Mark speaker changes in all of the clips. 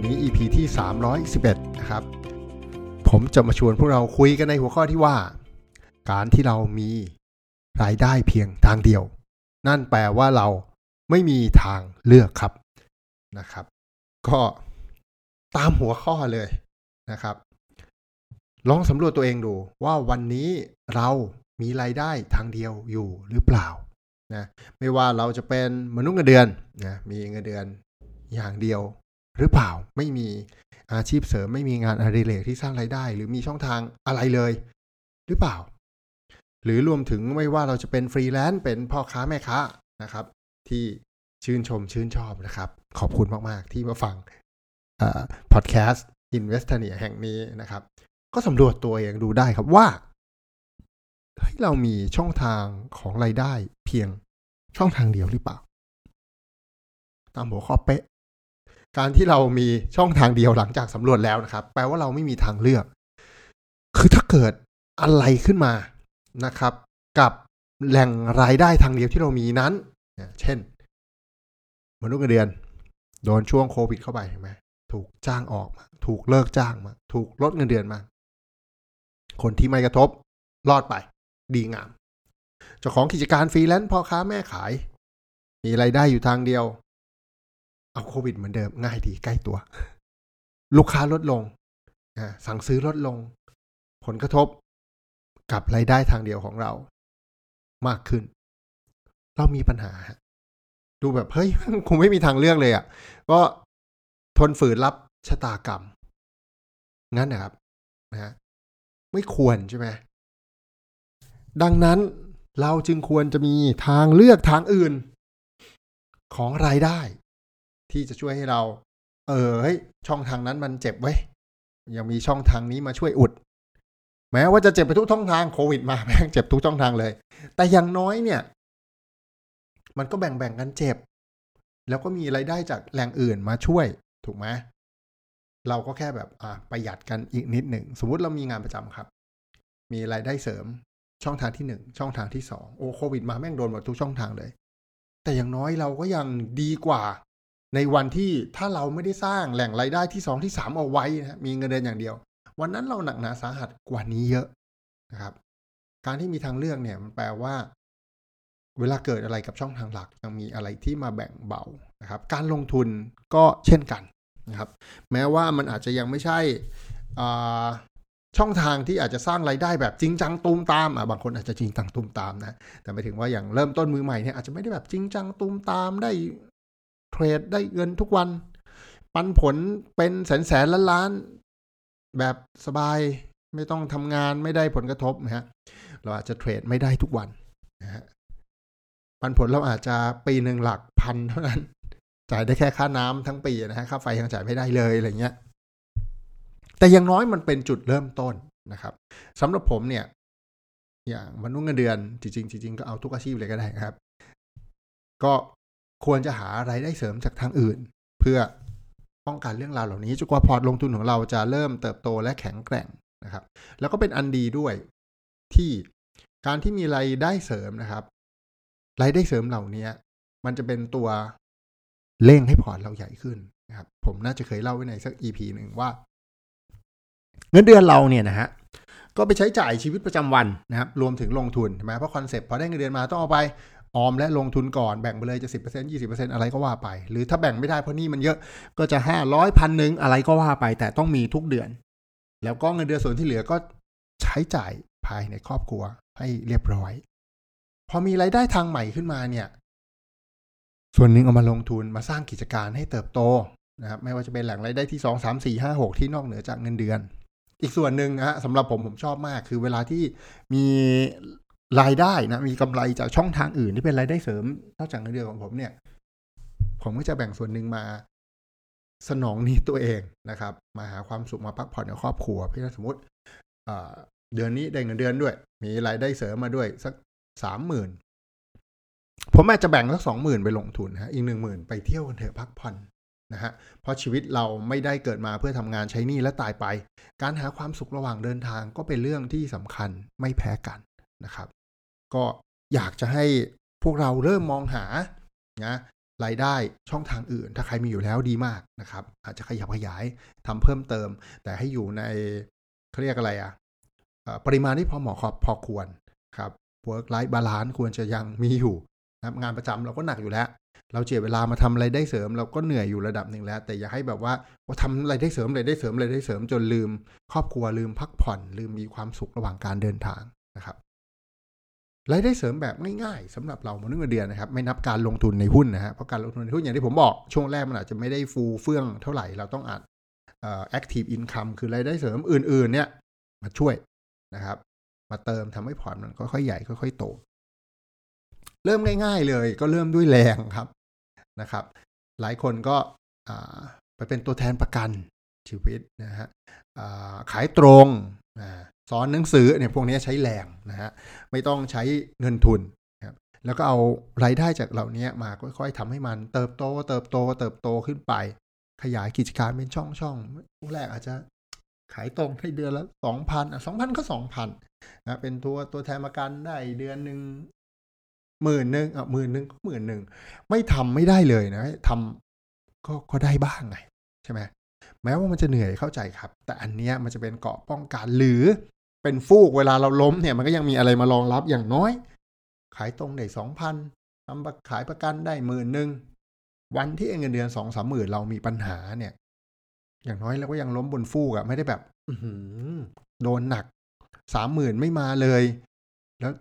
Speaker 1: วันนี้ EP ที่ 311 นะครับ ผมจะมาชวนพวกเราคุยกันในหัวข้อที่ว่า การที่เรามีรายได้เพียงทางเดียว นั่นแปลว่าเราไม่มีทางเลือกครับนะครับ ก็ตามหัวข้อเลยนะครับ ลองสำรวจตัวเองดูว่าวันนี้เรามีรายได้ทางเดียวอยู่หรือเปล่านะไม่ว่าเราจะเป็นมนุษย์เงินเดือนนะมีเงินเดือนอย่างเดียว หรือเปล่าไม่มีอาชีพเสริมไม่มีงานอดิเรกที่สร้างรายได้ หรือมีช่องทางอะไรเลย หรือเปล่า หรือรวมถึงไม่ว่าเราจะเป็นฟรีแลนซ์เป็นพ่อค้าแม่ค้านะครับ ที่ชื่นชมชื่นชอบนะครับ ขอบคุณมาก ๆ ที่มาฟังพอดแคสต์ Investania แห่งนี้นะครับ ก็สำรวจตัวเองดูได้ครับว่าเฮ้ยเรามีช่องทางของรายได้เพียงช่องทางเดียวหรือเปล่า ตามหัวข้อเป๊ะ การที่เรามีช่องทางเดียวหลังจากสำรวจแล้วนะครับ แปลว่าเราไม่มีทางเลือก คือถ้าเกิดอะไรขึ้นมานะครับ กับแหล่งรายได้ทางเดียวที่เรามีนั้น เช่น มนุษย์เงินเดือน โดนช่วงโควิดเข้าไปเห็นไหมถูกจ้างออกมา ถูกเลิกจ้างมา ถูกลดเงินเดือนมา คนที่ไม่กระทบ รอดไป ดีงาม เจ้าของกิจการฟรีแลนซ์พ่อค้าแม่ขาย มีไรายได้อยู่ทางเดียว เอาโควิดเหมือนเดิมง่ายดีใกล้ตัว ลูกค้าลดลงสั่งซื้อลดลง ผลกระทบกับรายได้ทางเดียวของเรามากขึ้น เรามีปัญหา ดูแบบ เฮ้ยคงไม่มีทางเลือกเลยอะ่ะ ก็ทนฝืนรับชะตากรรม งั้นนะครับนะฮะไม่ควรใช่ไหมดังนั้นเราจึงควรจะมีทางเลือกทางอื่น ของรายได้ ที่จะช่วยให้เรา เออเฮ้ยช่องทางนั้นมันเจ็บไว้ ยังมีช่องทางนี้มาช่วยอุด แม้ว่าจะเจ็บไปทุกช่องทางโควิดมาแม่งเจ็บทุกช่องทางเลย แต่อย่างน้อยเนี่ย มันก็แบ่งแบ่งกันเจ็บ แล้วก็มีรายได้จากแหล่งอื่นมาช่วยถูกไหมเราก็แค่แบบอ่าประหยัดกันอีกนิดหนึ่งสมมุติเรามีงานประจำครับ มีรายได้เสริมช่องทางที่หนึ่งช่องทางที่สองโอ้โควิดมาแม่งโดนหมดทุกช่องทางเลย แต่อย่างน้อยเราก็ยังดีกว่า ในวันที่ถ้าเราไม่ได้สร้างแหล่งรายได้ที่สองที่สามเอาไว้นะมีเงินเดือนอย่างเดียว วันนั้นเราหนักหนาสาหัสกว่านี้เยอะนะครับ การที่มีทางเลือกเนี่ยมันแปลว่า เวลาเกิดอะไรกับช่องทางหลักยังมีอะไรที่มาแบ่งเบานะครับ การลงทุนก็เช่นกันนะครับ แม้ว่ามันอาจจะยังไม่ใช่ช่องทางที่อาจจะสร้างไรายได้แบบจริงจังตูมตามอะบางคนอาจจะจริงจังตูมตามนะแต่ไม่ถึงว่าอย่างเริ่มต้นมือใหม่เนี่ยอาจจะไม่ได้แบบจริงจังตูมตามได้ เทรดได้เงินทุกวัน ปันผลเป็นแสนแสนล้านล้าน แบบสบายไม่ต้องทำงานไม่ได้ผลกระทบนะฮะเราอาจจะเทรดไม่ได้ทุกวันนะฮะปันผลเราอาจจะปีหนึ่งหลักพันเท่านั้นจ่ายได้แค่ค่าน้ำทั้งปีนะฮะค่าไฟยังจ่ายไม่ได้เลยอะไรเงี้ย แต่อย่างน้อยมันเป็นจุดเริ่มต้นนะครับสำหรับผมเนี่ย อย่างมนุษย์เงินเดือนจริงๆจริงๆก็เอาทุกอาชีพเลยก็ได้ครับ ก็ ควรจะหาไรายได้เสริมจากทางอื่น เพื่อป้องกันเรื่องราวเหล่านี้จนกว่าพอร์ตลงทุนของเราจะเริ่มเติบโตและแข็งแกร่งนะครับ แล้วก็เป็นอันดีด้วยที่การที่มีรายได้เสริมนะครับรายได้เสริมเหล่านี้มันจะเป็นตัวเร่งให้พอร์ตเราใหญ่ขึ้นนะครับ ผมน่าจะเคยเล่าไว้ในสัก EP หนึ่งว่า เงินเดือนเราเนี่ยนะฮะก็ไปใช้จ่ายชีวิตประจำวันนะครับ รวมถึงลงทุนใช่ไหมเพราะคอนเซปต์พอได้เงินเดือนมาต้องเอาไป ออมและลงทุนก่อนแบ่งไปเลยจะสิบเปอร์เซ็นต์ยี่สิบเปอร์เซ็นต์อะไรก็ว่าไป หรือถ้าแบ่งไม่ได้เพราะนี่มันเยอะก็จะห้าร้อยพันหนึ่งอะไรก็ว่าไป แต่ต้องมีทุกเดือน แล้วก็เงินเดือนส่วนที่เหลือก็ใช้จ่ายภายในครอบครัวให้เรียบร้อย พอมีรายได้ทางใหม่ขึ้นมาเนี่ย ส่วนหนึ่งเอามาลงทุนมาสร้างกิจการให้เติบโตนะครับไม่ว่าจะเป็นแหล่งรายได้ที่สองสามสี่ห้าหกที่นอกเหนือจากเงินเดือน อีกส่วนหนึ่งนะฮะสำหรับผมผมชอบมาก คือเวลาที่มี รายได้นะมีกำไรจากช่องทางอื่นที่เป็นรายได้เสริมนอกจากเงินเดือนของผมเนี่ย ผมก็จะแบ่งส่วนหนึ่งมาสนองนี้ตัวเองนะครับ มาหาความสุขมาพักผ่อนกับครอบครัวพี่ถ้าสมมติเดือนนี้ได้เงินเดือนด้วย มีรายได้เสริมมาด้วยสักสามหมื่นผมอาจจะแบ่งสักสองหมื่นไปลงทุนฮะอีกหนึ่งหมื่นไปเที่ยวกันเถอะพักผ่อนนะฮะเพราะชีวิตเราไม่ได้เกิดมาเพื่อทำงานใช้หนี้และตายไป การหาความสุขระหว่างเดินทางก็เป็นเรื่องที่สำคัญไม่แพ้กันนะครับ ก็อยากจะให้พวกเราเริ่มมองหานะรายได้ช่องทางอื่น ถ้าใครมีอยู่แล้วดีมากนะครับ อาจจะขยับขยายทำเพิ่มเติม แต่ให้อยู่ในเขาเรียกอะไรอะปริมาณที่พอเหมาะพอควรครับ work life balance ควรจะยังมีอยู่นะงานประจำเราก็หนักอยู่แล้ว เราเจียเวลามาทำอะไรได้เสริม เราก็เหนื่อยอยู่ระดับหนึ่งแล้ว แต่อย่าให้แบบว่าว่าทำอะไรได้เสริมอะไรได้เสริมอะไรได้เสริมจนลืม ครอบครัวลืมพักผ่อน ลืมมีความสุขระหว่างการเดินทางนะครับ รายได้เสริมแบบง่ายๆสำหรับเรามนุษย์เงินเดือนนะครับไม่นับการลงทุนในหุ้นนะฮะเพราะการลงทุนในหุ้นอย่างที่ผมบอก ช่วงแรกมันอาจจะไม่ได้ฟูเฟื่องเท่าไหร่เราต้องอาจเอ่อ active income คือรายได้เสริมอื่นๆ เนี่ยมาช่วยนะครับ มาเติมทำให้พอร์ตมันค่อยๆใหญ่ค่อยๆโต เริ่มง่าย ๆ เลยก็เริ่มด้วยแรงครับนะครับ หลายคนก็ไปเป็นตัวแทนประกันชีวิตนะฮะขายตรง สอนหนังสือเนี่ยพวกนี้ใช้แรงนะฮะไม่ต้องใช้เงินทุนครับแล้วก็เอารายได้จากเหล่านี้มาค่อย ๆทำให้มันเติบโต เติบโต เติบโตขึ้นไป ขยายกิจการเป็นช่องช่องแรกอาจจะขายตรงให้เดือนละสองพันสองพันก็สองพันนะเป็นตัวตัวแทนประกันได้เดือนหนึ่งหมื่นหนึ่งอะหมื่นหนึ่งก็หมื่นหนึ่งไม่ทำไม่ได้เลยนะทำก็ก็ได้บ้างไงใช่ไหมแม้ว่ามันจะเหนื่อยเข้าใจครับ แต่อันเนี้ยมันจะเป็นเกาะป้องกันหรือ เป็นฟูกเวลาเราล้มเนี่ยมันก็ยังมีอะไรมารองรับอย่างน้อย ขายตรงได้สองพันทำขายประกันได้หมื่นหนึ่งวันที่เงินเดือนสองสามหมื่นเรามีปัญหาเนี่ย อย่างน้อยเราก็ยังล้มบนฟูกอะไม่ได้แบบ อืโดนหนักสามหมื่นไม่มาเลย แล้ว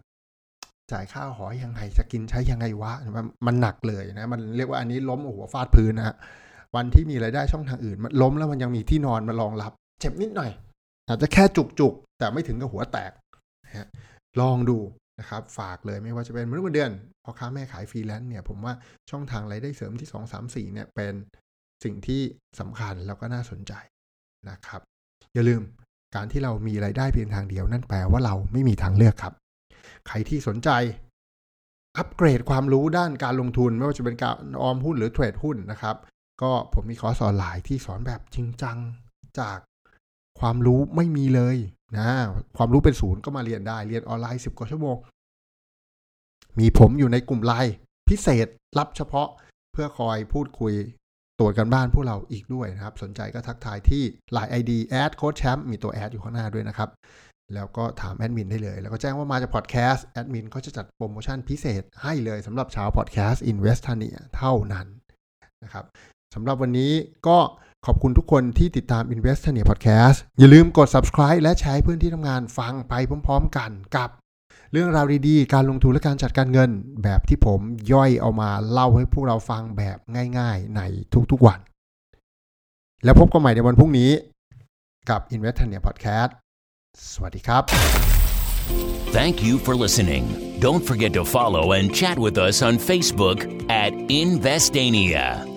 Speaker 1: จ่ายค่าหอยังไงจะกินใช้ยังไงวะมันหนักเลยนะ มันเรียกว่าอันนี้ล้มหัวฟาดพื้นนะฮะวันที่มีรายได้ช่องทางอื่น มันล้มแล้วมันยังมีที่นอนมารองรับ เจ็บนิดหน่อย อาจจะแค่จุกจุกแต่ไม่ถึงกับหัวแตกนะลองดูนะครับฝากเลยไม่ว่าจะเป็นมนุษย์เงินเดือนพ่อค้าแม่ขายฟรีแลนซ์เนี่ยผมว่าช่องทางรายได้เสริมที่สองสามสี่เนี่ยเป็นสิ่งที่สำคัญแล้วก็น่าสนใจนะครับ อย่าลืมการที่เรามีรายได้เพียงทางเดียวนั่นแปลว่าเราไม่มีทางเลือกครับ ใครที่สนใจอัปเกรดความรู้ด้านการลงทุน ไม่ว่าจะเป็นการออมหุ้นหรือเทรดหุ้นนะครับ ก็ผมมีคอร์สออนไลน์ที่สอนแบบจริงจังจาก ความรู้ไม่มีเลยนะ ความรู้เป็นศูนย์ก็มาเรียนได้ เรียนออนไลน์สิบกว่าชั่วโมง มีผมอยู่ในกลุ่มไลน์พิเศษรับเฉพาะเพื่อคอยพูดคุยตรวจการบ้านพวกเราอีกด้วยนะครับ สนใจก็ทักทายที่ Line ID แอดโค้ชแชมป์มีตัวแอดอยู่ข้างหน้าด้วยนะครับ แล้วก็ถามแอดมินได้เลย แล้วก็แจ้งว่ามาจากพอดแคสต์แอดมินเขาจะจัดโปรโมชั่นพิเศษให้เลยสำหรับชาวพอดแคสต์ Investania เท่านั้นนะครับ สำหรับวันนี้ก็ขอบคุณทุกคนที่ติดตาม Invest n e r Podcast อย่าลืมกด subscribe และแชร์ให้เพื่อนที่ทำงานฟังไปพร้อมๆกันกับเรื่องราวดีๆ การลงทุนและการจัดการเงิน แบบที่ผมย่อยเอามาเล่าให้พวกเราฟังแบบง่ายๆ ในทุกๆวัน แล้วพบกันใหม่ในวันพรุ่งนี้กับ Invest n e r Podcast สวัสดีครับ
Speaker 2: Thank you for listening. Don't forget to follow and chat with us on Facebook at Investania.